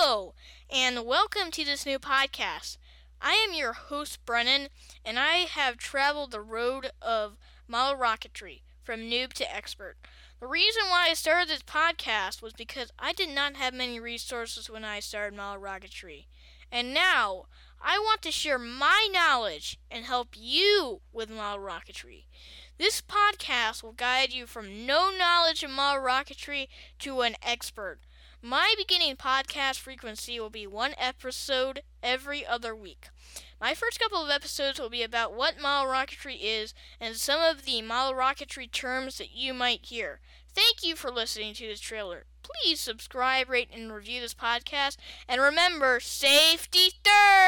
Hello, and welcome to this new podcast. I am your host, Brennan, and I have traveled the road of model rocketry from noob to expert. The reason why I started this podcast was because I did not have many resources when I started model rocketry. And now, I want to share my knowledge and help you with model rocketry. This podcast will guide you from no knowledge of model rocketry to an expert. My beginning podcast frequency will be one episode every other week. My first couple of episodes will be about what model rocketry is and some of the model rocketry terms that you might hear. Thank you for listening to this trailer. Please subscribe, rate, and review this podcast. And remember, safety third!